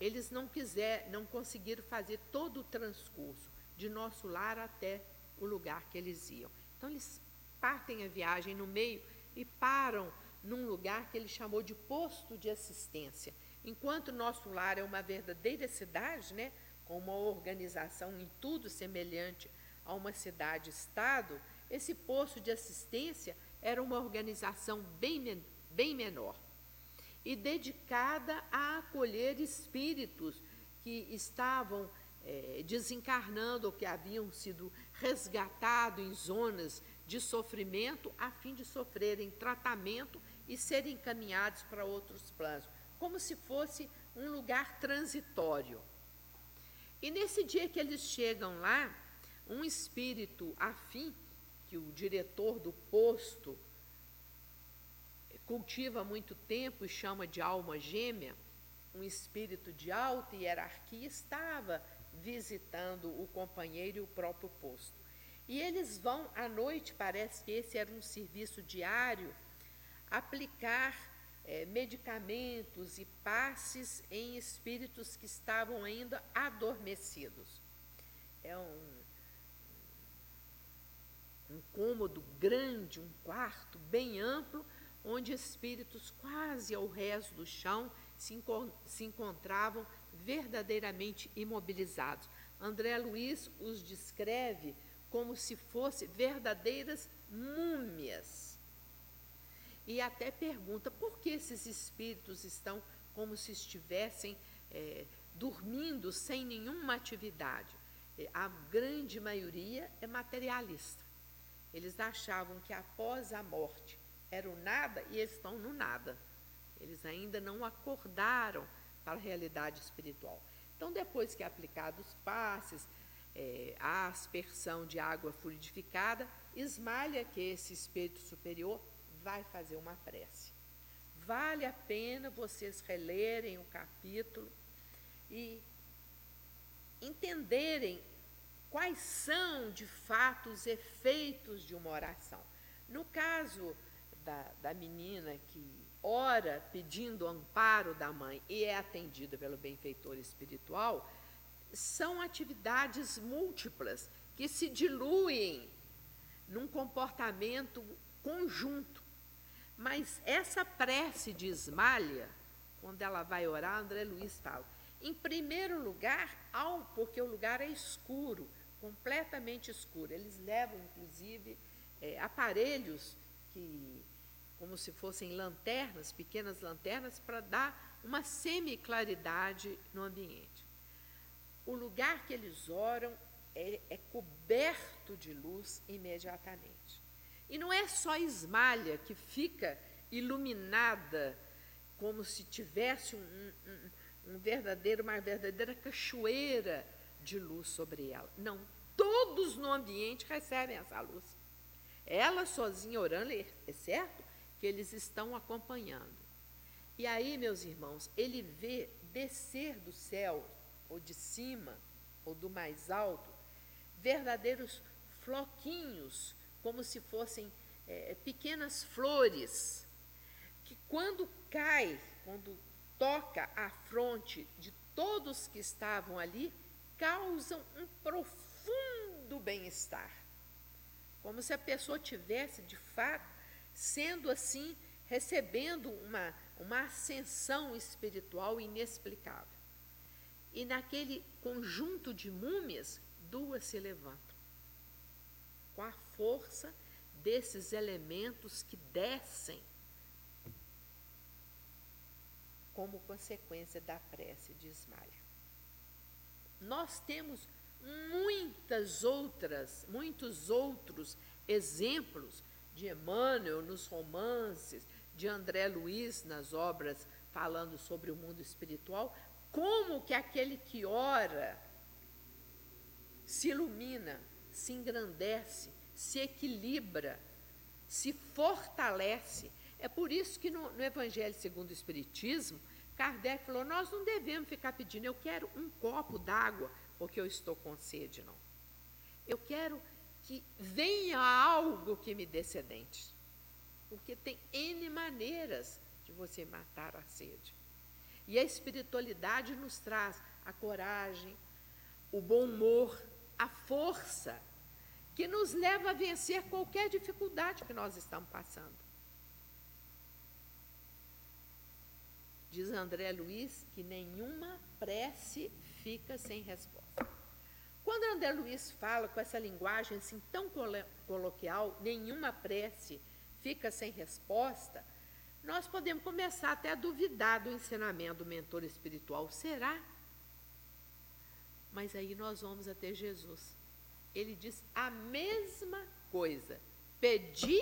eles não quiser, não conseguiram fazer todo o transcurso de nosso lar até o lugar que eles iam. Então, eles partem a viagem no meio e param num lugar que ele chamou de posto de assistência. Enquanto nosso lar é uma verdadeira cidade, né, com uma organização em tudo semelhante a uma cidade-estado, esse posto de assistência era uma organização bem, bem menor e dedicada a acolher espíritos que estavam é, desencarnando ou que haviam sido resgatados em zonas de sofrimento a fim de sofrerem tratamento e serem encaminhados para outros planos, como se fosse um lugar transitório. E nesse dia que eles chegam lá, um espírito afim, que o diretor do posto cultiva há muito tempo e chama de alma gêmea, um espírito de alta hierarquia, estava visitando o companheiro e o próprio posto. E eles vão à noite, parece que esse era um serviço diário, aplicar é, medicamentos e passes em espíritos que estavam ainda adormecidos. É um, um cômodo grande, um quarto bem amplo, onde espíritos quase ao resto do chão se, se encontravam verdadeiramente imobilizados. André Luiz os descreve como se fossem verdadeiras múmias. E até pergunta por que esses espíritos estão como se estivessem é, dormindo sem nenhuma atividade. A grande maioria é materialista. Eles achavam que após a morte era o nada e eles estão no nada. Eles ainda não acordaram para a realidade espiritual. Então, depois que é aplicados os passes, é, a aspersão de água fluidificada, esmalha que esse espírito superior vai fazer uma prece. Vale a pena vocês relerem o capítulo e entenderem quais são, de fato, os efeitos de uma oração. No caso da, da menina que ora pedindo amparo da mãe e é atendida pelo benfeitor espiritual, são atividades múltiplas que se diluem num comportamento conjunto. Mas essa prece de Esmalha, quando ela vai orar, André Luiz fala, em primeiro lugar, ao, porque o lugar é escuro, completamente escuro. Eles levam, inclusive, é, aparelhos que, como se fossem lanternas, pequenas lanternas, para dar uma semi-claridade no ambiente. O lugar que eles oram é, é coberto de luz imediatamente. E não é só esmalha que fica iluminada como se tivesse um, um, um verdadeiro, uma verdadeira cachoeira de luz sobre ela. Não, todos no ambiente recebem essa luz. Ela sozinha orando, é certo eles estão acompanhando. E aí, meus irmãos, ele vê descer do céu, ou de cima, ou do mais alto, verdadeiros floquinhos como se fossem é, pequenas flores, que quando cai, quando toca a fronte de todos que estavam ali, causam um profundo bem-estar. Como se a pessoa tivesse, de fato, sendo assim, recebendo uma, uma ascensão espiritual inexplicável. E naquele conjunto de múmias, duas se levantam com a força desses elementos que descem como consequência da prece de Ismael. Nós temos muitas outras, muitos outros exemplos de Emmanuel nos romances, de André Luiz nas obras falando sobre o mundo espiritual, como que aquele que ora se ilumina se engrandece, se equilibra, se fortalece. É por isso que no, no Evangelho segundo o Espiritismo, Kardec falou: nós não devemos ficar pedindo, eu quero um copo d'água, porque eu estou com sede, não. Eu quero que venha algo que me dê sedente. Porque tem N maneiras de você matar a sede. E a espiritualidade nos traz a coragem, o bom humor, a força que nos leva a vencer qualquer dificuldade que nós estamos passando. Diz André Luiz que nenhuma prece fica sem resposta. Quando André Luiz fala com essa linguagem assim tão coloquial, nenhuma prece fica sem resposta, nós podemos começar até a duvidar do ensinamento do mentor espiritual. Será? Mas aí nós vamos até Jesus. Ele diz a mesma coisa: pedi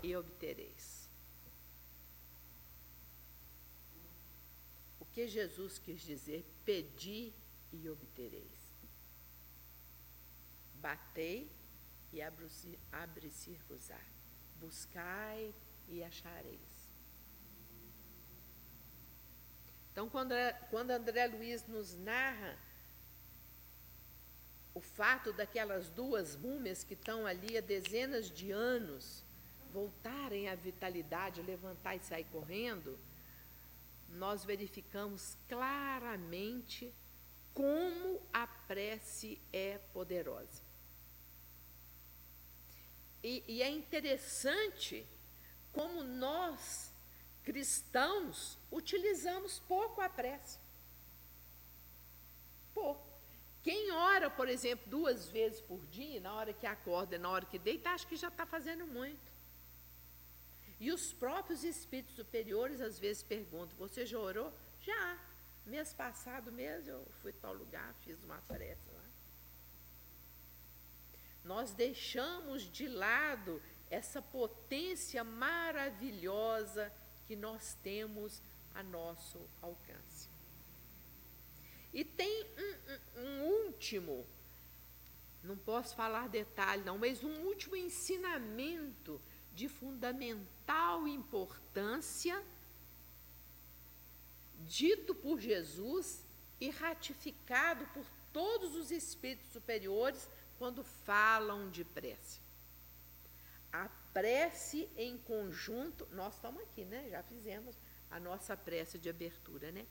e obtereis. O que Jesus quis dizer? Pedi e obtereis. Batei e abre-se-vos-á. Buscai e achareis. Então, quando, quando André Luiz nos narra o fato daquelas duas múmias que estão ali há dezenas de anos voltarem à vitalidade, levantar e sair correndo, nós verificamos claramente como a prece é poderosa. E, e é interessante como nós cristãos utilizamos pouco a prece. Pouco. Quem ora, por exemplo, duas vezes por dia, na hora que acorda na hora que deita, acha que já está fazendo muito. E os próprios espíritos superiores às vezes perguntam: Você já orou? Já. Mês passado mesmo eu fui a tal lugar, fiz uma prece lá. Nós deixamos de lado essa potência maravilhosa que nós temos a nosso alcance. E tem um, um, um último, não posso falar detalhe não, mas um último ensinamento de fundamental importância, dito por Jesus e ratificado por todos os espíritos superiores quando falam de prece. A prece em conjunto, nós estamos aqui, né? Já fizemos a nossa prece de abertura, né?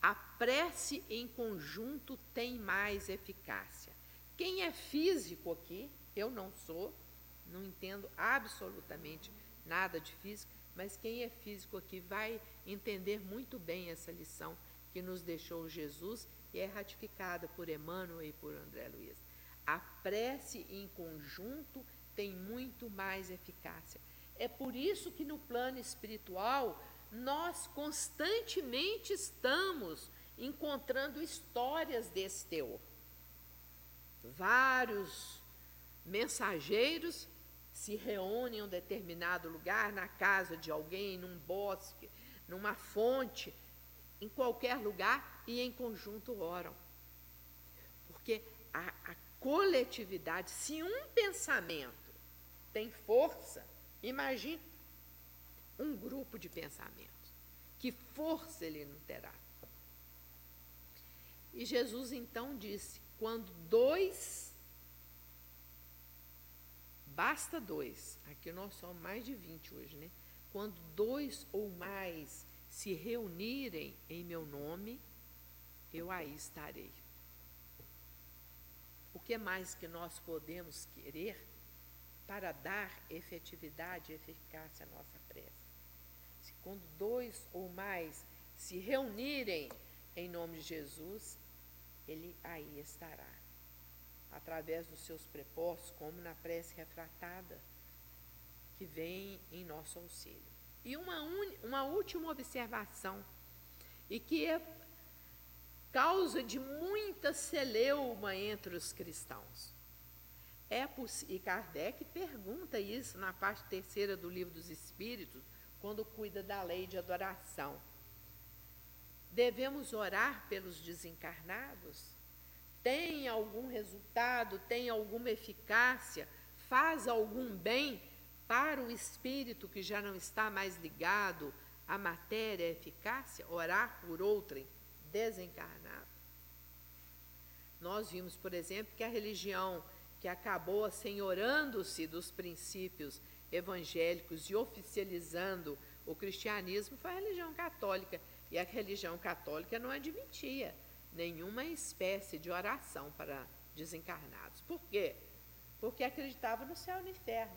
A prece em conjunto tem mais eficácia. Quem é físico aqui, eu não sou, não entendo absolutamente nada de física, mas quem é físico aqui vai entender muito bem essa lição que nos deixou Jesus e é ratificada por Emmanuel e por André Luiz. A prece em conjunto tem muito mais eficácia. É por isso que no plano espiritual nós constantemente estamos encontrando histórias desse teor. Vários mensageiros se reúnem em um determinado lugar, na casa de alguém, num bosque, numa fonte, em qualquer lugar, e em conjunto oram. Porque a, a coletividade, se um pensamento tem força, imagine um grupo de pensamentos. Que força ele não terá? E Jesus então disse: quando dois Basta dois. Aqui nós somos mais de 20 hoje, né? Quando dois ou mais se reunirem em meu nome, eu aí estarei. O que mais que nós podemos querer para dar efetividade e eficácia à nossa prece? Se quando dois ou mais se reunirem em nome de Jesus, ele aí estará através dos seus prepostos, como na prece refratada, que vem em nosso auxílio. E uma, un... uma última observação, e que é causa de muita celeuma entre os cristãos. É e Kardec pergunta isso na parte terceira do Livro dos Espíritos, quando cuida da lei de adoração. Devemos orar pelos desencarnados? Tem algum resultado, tem alguma eficácia, faz algum bem para o espírito que já não está mais ligado à matéria à eficácia, orar por outrem desencarnado. Nós vimos, por exemplo, que a religião que acabou assenhorando-se dos princípios evangélicos e oficializando o cristianismo foi a religião católica. E a religião católica não admitia nenhuma espécie de oração para desencarnados. Por quê? Porque acreditava no céu e no inferno.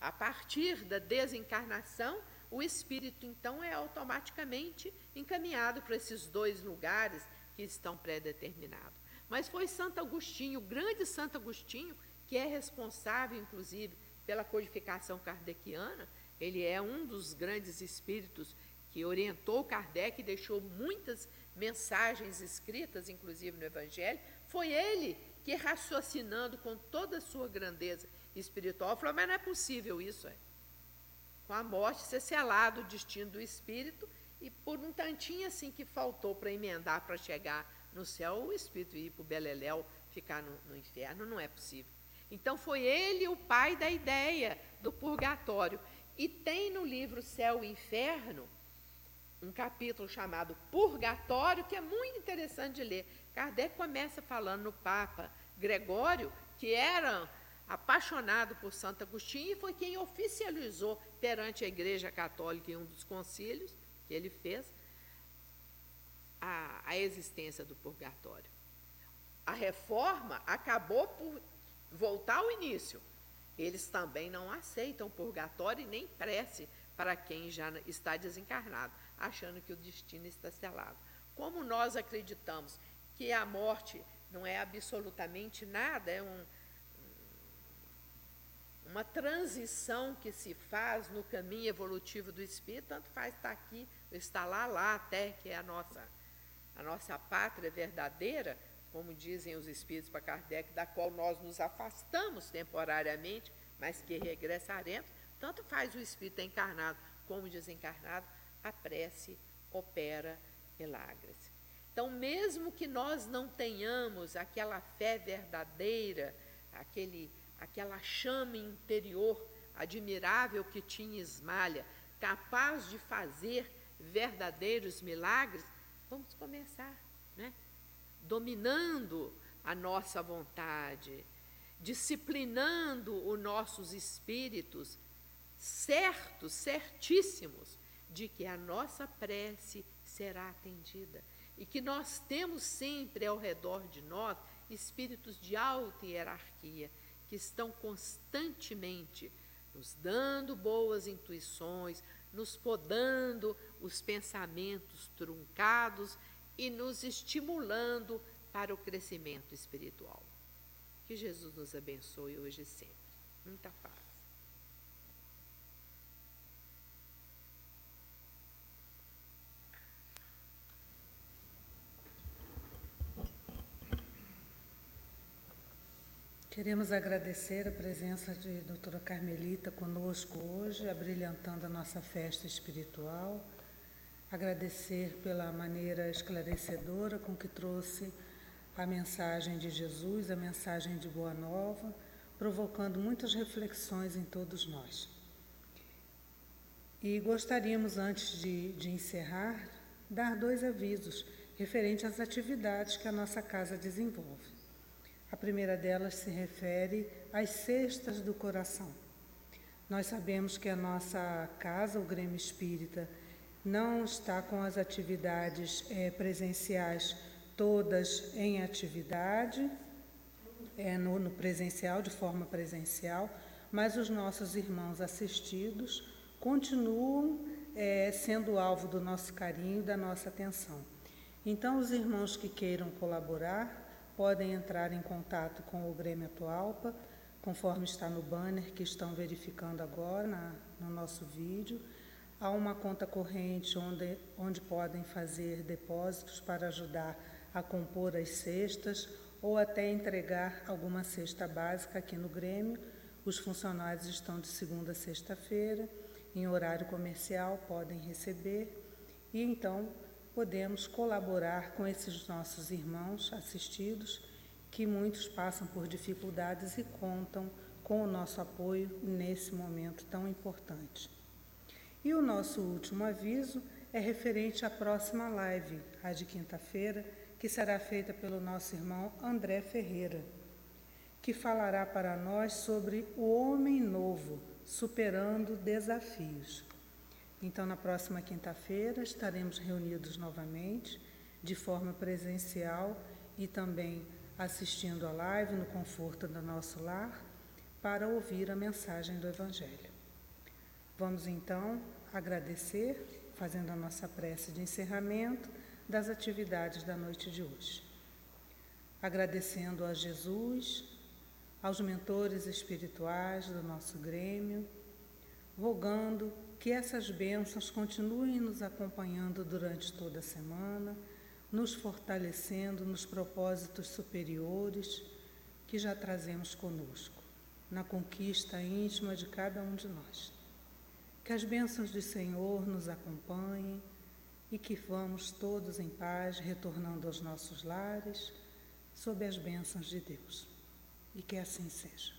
A partir da desencarnação, o espírito então é automaticamente encaminhado para esses dois lugares que estão pré-determinados. Mas foi Santo Agostinho, o grande Santo Agostinho, que é responsável, inclusive, pela codificação kardeciana. Ele é um dos grandes espíritos que orientou Kardec e deixou muitas mensagens escritas, inclusive no Evangelho, foi ele que, raciocinando com toda a sua grandeza espiritual, falou: Mas não é possível isso. Com a morte ser selado o destino do espírito, e por um tantinho assim que faltou para emendar para chegar no céu, o espírito ir para o Beleléu, ficar no, no inferno, não é possível. Então foi ele o pai da ideia do purgatório. E tem no livro Céu e Inferno um capítulo chamado Purgatório, que é muito interessante de ler. Kardec começa falando no Papa Gregório, que era apaixonado por Santo Agostinho e foi quem oficializou perante a Igreja Católica em um dos concílios que ele fez a, a existência do purgatório. A reforma acabou por voltar ao início. Eles também não aceitam purgatório e nem prece para quem já está desencarnado achando que o destino está selado. Como nós acreditamos que a morte não é absolutamente nada, é um, uma transição que se faz no caminho evolutivo do espírito, tanto faz estar aqui, estar lá, lá até que é a nossa a nossa pátria verdadeira, como dizem os espíritos para Kardec, da qual nós nos afastamos temporariamente, mas que regressaremos, tanto faz o espírito encarnado como desencarnado, a prece opera milagres. Então, mesmo que nós não tenhamos aquela fé verdadeira, aquele, aquela chama interior admirável que tinha Ismalha, capaz de fazer verdadeiros milagres, vamos começar, né? Dominando a nossa vontade, disciplinando os nossos espíritos, certos, certíssimos de que a nossa prece será atendida e que nós temos sempre ao redor de nós espíritos de alta hierarquia que estão constantemente nos dando boas intuições, nos podando os pensamentos truncados e nos estimulando para o crescimento espiritual. Que Jesus nos abençoe hoje e sempre. Muita paz. Queremos agradecer a presença de doutora Carmelita conosco hoje, abrilhantando a nossa festa espiritual. Agradecer pela maneira esclarecedora com que trouxe a mensagem de Jesus, a mensagem de Boa Nova, provocando muitas reflexões em todos nós. E gostaríamos, antes de, de encerrar, dar dois avisos referentes às atividades que a nossa casa desenvolve. A primeira delas se refere às cestas do coração. Nós sabemos que a nossa casa, o Grêmio Espírita, não está com as atividades é, presenciais todas em atividade, é, no, no presencial, de forma presencial, mas os nossos irmãos assistidos continuam é, sendo alvo do nosso carinho, da nossa atenção. Então, os irmãos que queiram colaborar, podem entrar em contato com o Grêmio Atualpa, conforme está no banner que estão verificando agora na, no nosso vídeo. Há uma conta corrente onde, onde podem fazer depósitos para ajudar a compor as cestas ou até entregar alguma cesta básica aqui no Grêmio. Os funcionários estão de segunda a sexta-feira, em horário comercial, podem receber. E então podemos colaborar com esses nossos irmãos assistidos, que muitos passam por dificuldades e contam com o nosso apoio nesse momento tão importante. E o nosso último aviso é referente à próxima live, a de quinta-feira, que será feita pelo nosso irmão André Ferreira, que falará para nós sobre o homem novo, superando desafios. Então, na próxima quinta-feira, estaremos reunidos novamente, de forma presencial e também assistindo a live no conforto do nosso lar, para ouvir a mensagem do Evangelho. Vamos então agradecer, fazendo a nossa prece de encerramento das atividades da noite de hoje. Agradecendo a Jesus, aos mentores espirituais do nosso Grêmio, rogando que essas bênçãos continuem nos acompanhando durante toda a semana, nos fortalecendo nos propósitos superiores que já trazemos conosco, na conquista íntima de cada um de nós. Que as bênçãos do Senhor nos acompanhem e que vamos todos em paz, retornando aos nossos lares, sob as bênçãos de Deus. E que assim seja.